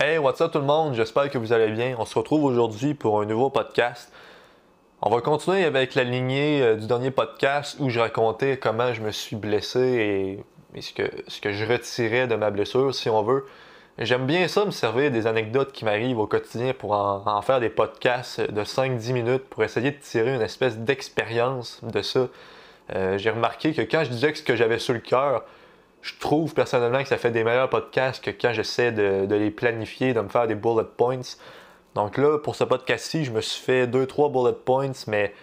Hey, what's up tout le monde? J'espère que vous allez bien. On se retrouve aujourd'hui pour un nouveau podcast. On va continuer avec la lignée euh, du dernier podcast où je racontais comment je me suis blessé et, ce, que, ce que je retirais de ma blessure, si on veut. J'aime bien ça, me servir des anecdotes qui m'arrivent au quotidien pour en, faire des podcasts de 5-10 minutes pour essayer de tirer une espèce d'expérience de ça. Euh, j'ai remarqué que quand je disais que ce que j'avais sur le cœur, je trouve personnellement que ça fait des meilleurs podcasts que quand j'essaie de, les planifier, de me faire des bullet points. Donc là, pour ce podcast-ci, je me suis fait 2-3 bullet points, mais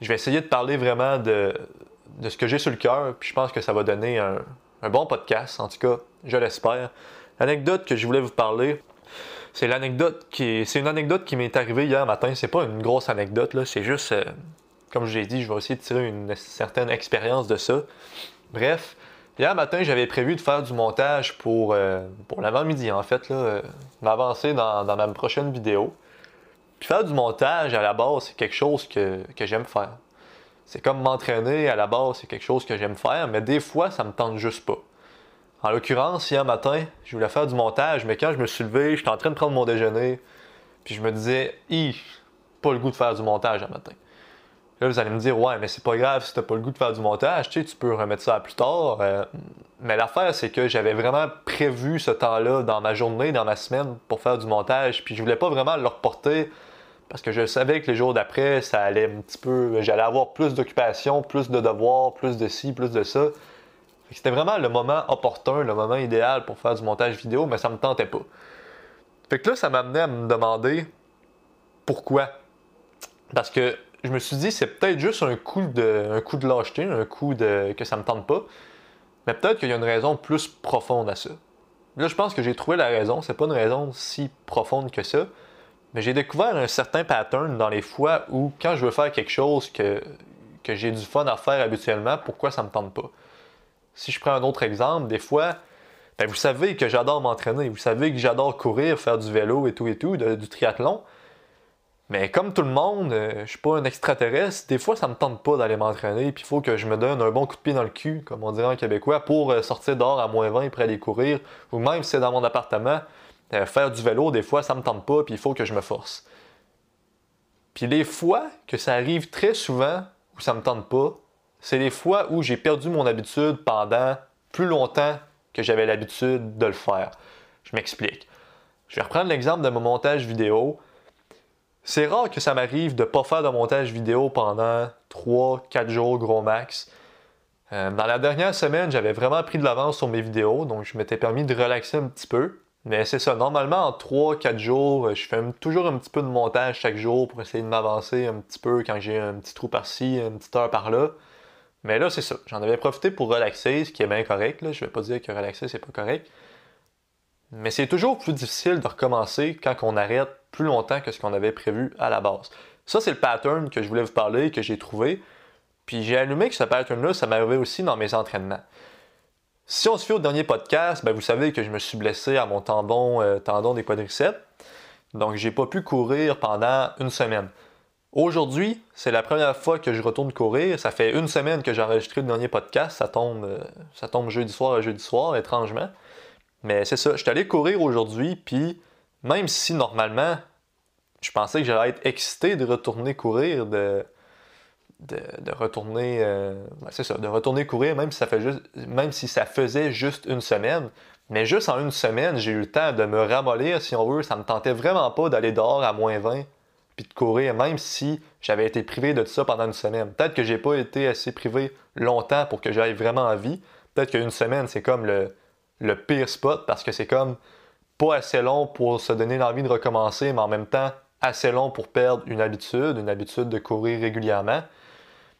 je vais essayer de parler vraiment de, ce que j'ai sur le cœur, puis je pense que ça va donner un, bon podcast, en tout cas, je l'espère. L'anecdote que je voulais vous parler, c'est l'anecdote qui c'est une anecdote qui m'est arrivée hier matin. C'est pas une grosse anecdote là, c'est juste euh, comme je l'ai dit, je vais essayer de tirer une certaine expérience de ça. Bref, Hier matin, j'avais prévu de faire du montage pour, euh, l'avant-midi, en fait, là, euh, m'avancer dans, ma prochaine vidéo. Puis faire du montage, à la base, c'est quelque chose que, j'aime faire. C'est comme m'entraîner, à la base, c'est quelque chose que j'aime faire, mais des fois, ça me tente juste pas. En l'occurrence, hier matin, je voulais faire du montage, mais quand je me suis levé, j'étais en train de prendre mon déjeuner, puis je me disais, hi, pas le goût de faire du montage un matin. Là, vous allez me dire, ouais, mais c'est pas grave si t'as pas le goût de faire du montage, tu sais, tu peux remettre ça à plus tard. Euh, mais l'affaire, c'est que j'avais vraiment prévu ce temps-là dans ma journée, dans ma semaine, pour faire du montage, puis je voulais pas vraiment le reporter parce que je savais que les jours d'après, ça allait un petit peu. J'allais avoir plus d'occupation, plus de devoirs, plus de ci, plus de ça. C'était vraiment le moment opportun, le moment idéal pour faire du montage vidéo, mais ça me tentait pas. Fait que là, ça m'amenait à me demander pourquoi. Parce que je me suis dit, c'est peut-être juste un coup de, un coup de lâcheté, un coup de que ça me tente pas. Mais peut-être qu'il y a une raison plus profonde à ça. Là, je pense que j'ai trouvé la raison. C'est pas une raison si profonde que ça. Mais j'ai découvert un certain pattern dans les fois où, quand je veux faire quelque chose que, que j'ai du fun à faire habituellement, pourquoi ça me tente pas? Si je prends un autre exemple, des fois, ben, vous savez que j'adore m'entraîner, vous savez que j'adore courir, faire du vélo et tout et tout, du triathlon. Mais comme tout le monde, euh, je suis pas un extraterrestre, des fois ça me tente pas d'aller m'entraîner, puis il faut que je me donne un bon coup de pied dans le cul, comme on dirait en québécois, pour euh, sortir dehors à moins 20 pour aller courir, ou même si c'est dans mon appartement, euh, faire du vélo, des fois ça me tente pas, puis il faut que je me force. Puis les fois que ça arrive très souvent où ça me tente pas, c'est les fois où j'ai perdu mon habitude pendant plus longtemps que j'avais l'habitude de le faire. Je m'explique. Je vais reprendre l'exemple de mon montage vidéo. C'est rare que ça m'arrive de ne pas faire de montage vidéo pendant 3-4 jours gros max. Euh, dans la dernière semaine, j'avais vraiment pris de l'avance sur mes vidéos, donc je m'étais permis de relaxer un petit peu. Mais c'est ça, normalement en 3-4 jours, je fais toujours un petit peu de montage chaque jour pour essayer de m'avancer un petit peu quand j'ai un petit trou par-ci, une petite heure par-là. Mais là, c'est ça. J'en avais profité pour relaxer, ce qui est bien correct. Là. Je vais pas dire que relaxer, c'est pas correct. Mais c'est toujours plus difficile de recommencer quand on arrête plus longtemps que ce qu'on avait prévu à la base. Ça, c'est le pattern que je voulais vous parler, que j'ai trouvé. Puis j'ai allumé que ce pattern-là, ça m'arrivait aussi dans mes entraînements. Si on se fait au dernier podcast, ben vous savez que je me suis blessé à mon tendon, euh, tendon des quadriceps. Donc, j'ai pas pu courir pendant une semaine. Aujourd'hui, c'est la première fois que je retourne courir. Ça fait une semaine que j'ai enregistré le dernier podcast. Ça tombe, euh, ça tombe jeudi soir à jeudi soir, étrangement. Mais c'est ça, je suis allé courir aujourd'hui, puis même si normalement, je pensais que j'allais être excité de retourner courir, de, de, retourner, euh, c'est ça, de retourner courir, même si ça fait juste, même si ça faisait juste une semaine. Mais juste en une semaine, j'ai eu le temps de me ramollir, si on veut. Ça me tentait vraiment pas d'aller dehors à moins 20 puis de courir, même si j'avais été privé de ça pendant une semaine. Peut-être que j'ai pas été assez privé longtemps pour que j'aille vraiment envie. Peut-être qu'une semaine, c'est comme le, le pire spot parce que c'est comme pas assez long pour se donner l'envie de recommencer, mais en même temps assez long pour perdre une habitude, une habitude de courir régulièrement.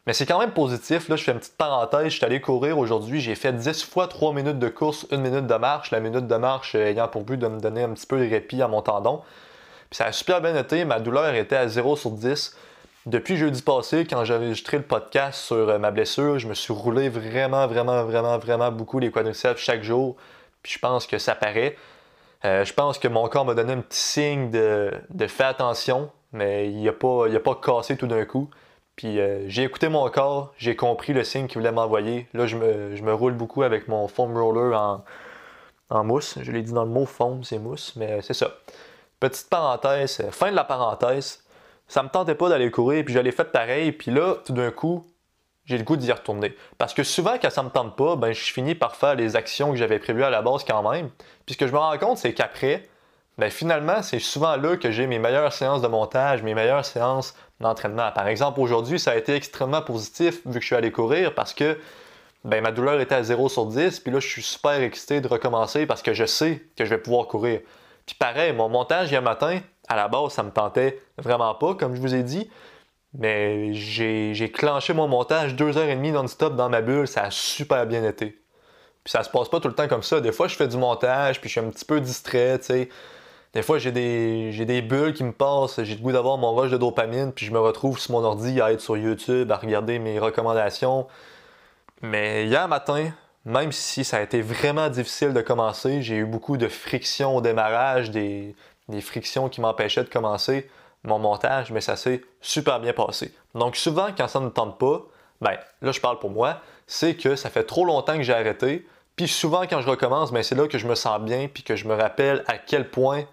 Mais c'est quand même positif. Là, je fais une petite parenthèse. Je suis allé courir aujourd'hui. J'ai fait 10 fois 3 minutes de course, 1 minute de marche. La minute de marche ayant pour but de me donner un petit peu de répit à mon tendon. Puis ça a super bien été. Ma douleur était à 0 sur 10. Depuis jeudi passé, quand j'ai enregistré le podcast sur euh, ma blessure, je me suis roulé vraiment, vraiment, vraiment, vraiment beaucoup les quadriceps chaque jour. Puis je pense que ça paraît. Euh, je pense que mon corps m'a donné un petit signe de, de fais attention, mais il n'a pas, a pas cassé tout d'un coup. Puis euh, j'ai écouté mon corps, j'ai compris le signe qu'il voulait m'envoyer. Là, je me, roule beaucoup avec mon foam roller en, en mousse. Je l'ai dit dans le mot foam, c'est mousse, mais c'est ça. Petite parenthèse, fin de la parenthèse. Ça me tentait pas d'aller courir, puis j'allais faire pareil, puis là, tout d'un coup, j'ai le goût d'y retourner. Parce que souvent, quand ça me tente pas, ben, je finis par faire les actions que j'avais prévues à la base quand même. Puis ce que je me rends compte, c'est qu'après, ben, finalement, c'est souvent là que j'ai mes meilleures séances de montage, mes meilleures séances d'entraînement. Par exemple, aujourd'hui, ça a été extrêmement positif vu que je suis allé courir parce que ben, ma douleur était à 0 sur 10, puis là, je suis super excité de recommencer parce que je sais que je vais pouvoir courir. Puis pareil, mon montage hier matin, à la base, ça me tentait vraiment pas, comme je vous ai dit. Mais j'ai clenché mon montage deux heures et demie non-stop dans ma bulle, ça a super bien été. Puis ça se passe pas tout le temps comme ça. Des fois, je fais du montage, puis je suis un petit peu distrait, tu sais. Des fois, j'ai des, des bulles qui me passent, j'ai le goût d'avoir mon rush de dopamine, puis je me retrouve sur mon ordi à être sur YouTube, à regarder mes recommandations. Mais hier matin, même si ça a été vraiment difficile de commencer, j'ai eu beaucoup de frictions au démarrage, des, des frictions qui m'empêchaient de commencer mon montage, mais ça s'est super bien passé. Donc souvent, quand ça ne tente pas, ben là je parle pour moi, c'est que ça fait trop longtemps que j'ai arrêté, puis souvent quand je recommence, ben c'est là que je me sens bien, puis que je me rappelle à quel point,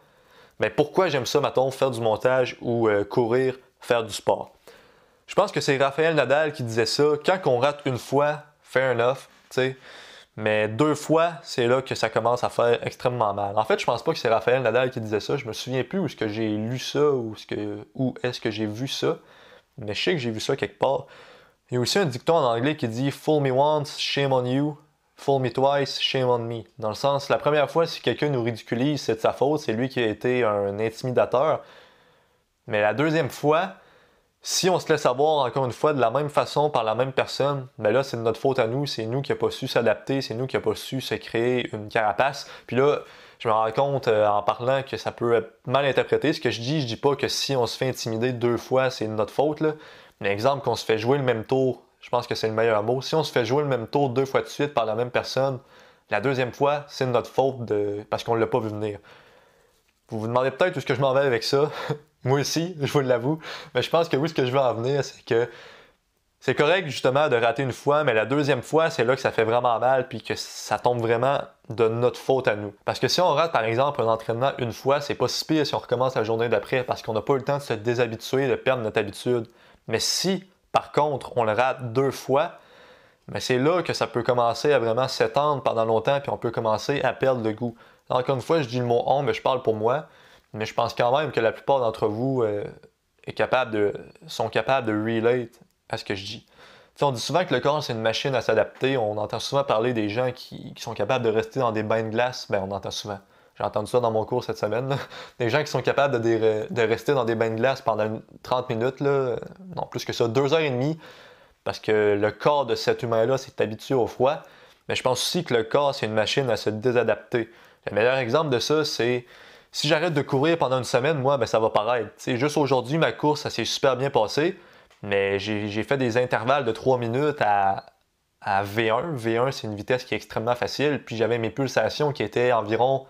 ben pourquoi j'aime ça, mettons, faire du montage ou euh, courir, faire du sport. Je pense que c'est Raphaël Nadal qui disait ça, quand on rate une fois, fair enough, tu sais, mais deux fois, c'est là que ça commence à faire extrêmement mal. En fait, je pense pas que c'est Raphaël Nadal qui disait ça. Je me souviens plus où est-ce que j'ai lu ça ou est-ce que j'ai vu ça. Mais je sais que j'ai vu ça quelque part. Il y a aussi un dicton en anglais qui dit Fool me once, shame on you. Fool me twice, shame on me. Dans le sens, la première fois, si quelqu'un nous ridiculise, c'est de sa faute, c'est lui qui a été un intimidateur. Mais la deuxième fois, si on se laisse avoir encore une fois de la même façon par la même personne, ben là c'est de notre faute à nous, c'est nous qui n'avons pas su s'adapter, c'est nous qui n'avons pas su se créer une carapace. Puis là, je me rends compte euh, en parlant que ça peut être mal interprété. Ce que je dis, je dis pas que si on se fait intimider deux fois, c'est de notre faute. Là. Mais exemple qu'on se fait jouer le même tour, je pense que c'est le meilleur mot. Si on se fait jouer le même tour deux fois de suite par la même personne, la deuxième fois, c'est de notre faute parce qu'on ne l'a pas vu venir. Vous vous demandez peut-être où est-ce que je m'en vais avec ça. Moi aussi, je vous l'avoue. Mais je pense que oui, ce que je veux en venir, c'est que c'est correct justement de rater une fois, mais la deuxième fois, c'est là que ça fait vraiment mal puis que ça tombe vraiment de notre faute à nous. Parce que si on rate par exemple un entraînement une fois, c'est pas si pire si on recommence la journée d'après parce qu'on n'a pas eu le temps de se déshabituer, de perdre notre habitude. Mais si par contre on le rate deux fois, mais c'est là que ça peut commencer à vraiment s'étendre pendant longtemps puis on peut commencer à perdre le goût. Encore une fois, je dis le mot on, mais je parle pour moi. Mais je pense quand même que la plupart d'entre vous euh, de, sont capables de relate à ce que je dis. on dit souvent que le corps, c'est une machine à s'adapter. On entend souvent parler des gens qui, sont capables de rester dans des bains de glace. Ben, on entend souvent. J'ai entendu ça dans mon cours cette semaine. Des gens qui sont capables de, de, rester dans des bains de glace pendant 30 minutes, là, non plus que ça, deux heures et demie, parce que le corps de cet humain-là s'est habitué au froid. Mais je pense aussi que le corps, c'est une machine à se désadapter. Le meilleur exemple de ça, c'est si j'arrête de courir pendant une semaine, moi, ben, ça va paraître. C'est juste aujourd'hui, ma course, ça s'est super bien passé, mais j'ai fait des intervalles de 3 minutes à, V1. V1, c'est une vitesse qui est extrêmement facile, puis j'avais mes pulsations qui étaient environ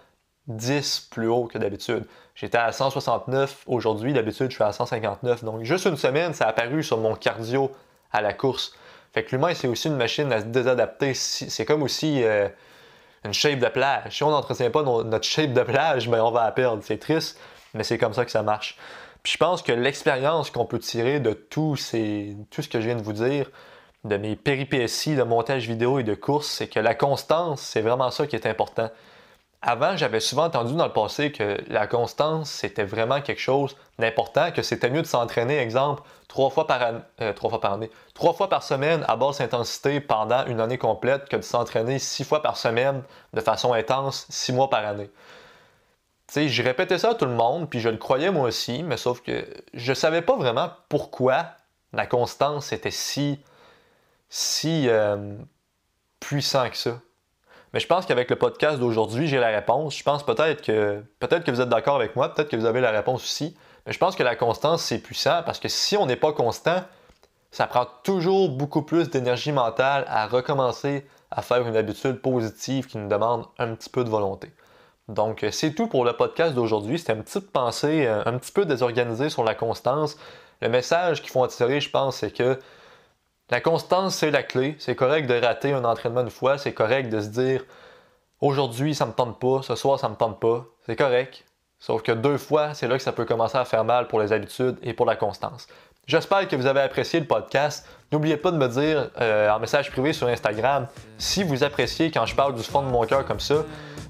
10 plus haut que d'habitude. J'étais à 169 aujourd'hui, d'habitude je suis à 159. Donc juste une semaine, ça a apparu sur mon cardio à la course. Fait que l'humain, c'est aussi une machine à se désadapter. C'est comme aussi euh, une shape de plage. Si on n'entretient pas notre shape de plage, ben on va la perdre. C'est triste, mais c'est comme ça que ça marche. Puis je pense que l'expérience qu'on peut tirer de tout, tout ce que je viens de vous dire, de mes péripéties de montage vidéo et de course, c'est que la constance, c'est vraiment ça qui est important. Avant, j'avais souvent entendu dans le passé que la constance, c'était vraiment quelque chose d'important, que c'était mieux de s'entraîner, exemple, trois fois par euh, trois fois par année, trois fois par semaine à basse intensité pendant une année complète que de s'entraîner six fois par semaine de façon intense, six mois par année. Tu sais, je répétais ça à tout le monde, puis je le croyais moi aussi, mais sauf que je savais pas vraiment pourquoi la constance était si, si euh, puissant que ça. Mais je pense qu'avec le podcast d'aujourd'hui, j'ai la réponse. Je pense peut-être que peut-être que vous êtes d'accord avec moi, peut-être que vous avez la réponse aussi. Mais je pense que la constance, c'est puissant parce que si on n'est pas constant, ça prend toujours beaucoup plus d'énergie mentale à recommencer à faire une habitude positive qui nous demande un petit peu de volonté. Donc, c'est tout pour le podcast d'aujourd'hui. C'était une petite pensée euh, un petit peu désorganisée sur la constance. Le message qu'il faut en tirer, je pense, c'est que la constance, c'est la clé. C'est correct de rater un entraînement une fois. C'est correct de se dire aujourd'hui ça me tente pas, ce soir ça me tente pas, c'est correct. Sauf que deux fois, c'est là que ça peut commencer à faire mal pour les habitudes et pour la constance. J'espère que vous avez apprécié le podcast. N'oubliez pas de me dire euh, en message privé sur Instagram si vous appréciez quand je parle du fond de mon cœur comme ça.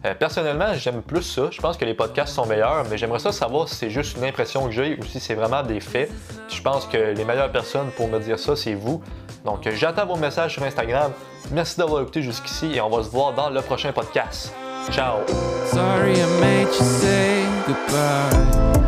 Euh, personnellement, j'aime plus ça. Je pense que les podcasts sont meilleurs, mais j'aimerais ça savoir si c'est juste une impression que j'ai ou si c'est vraiment des faits. Je pense que les meilleures personnes pour me dire ça, c'est vous. Donc, j'attends vos messages sur Instagram. Merci d'avoir écouté jusqu'ici et on va se voir dans le prochain podcast. Ciao! Sorry I made you say goodbye.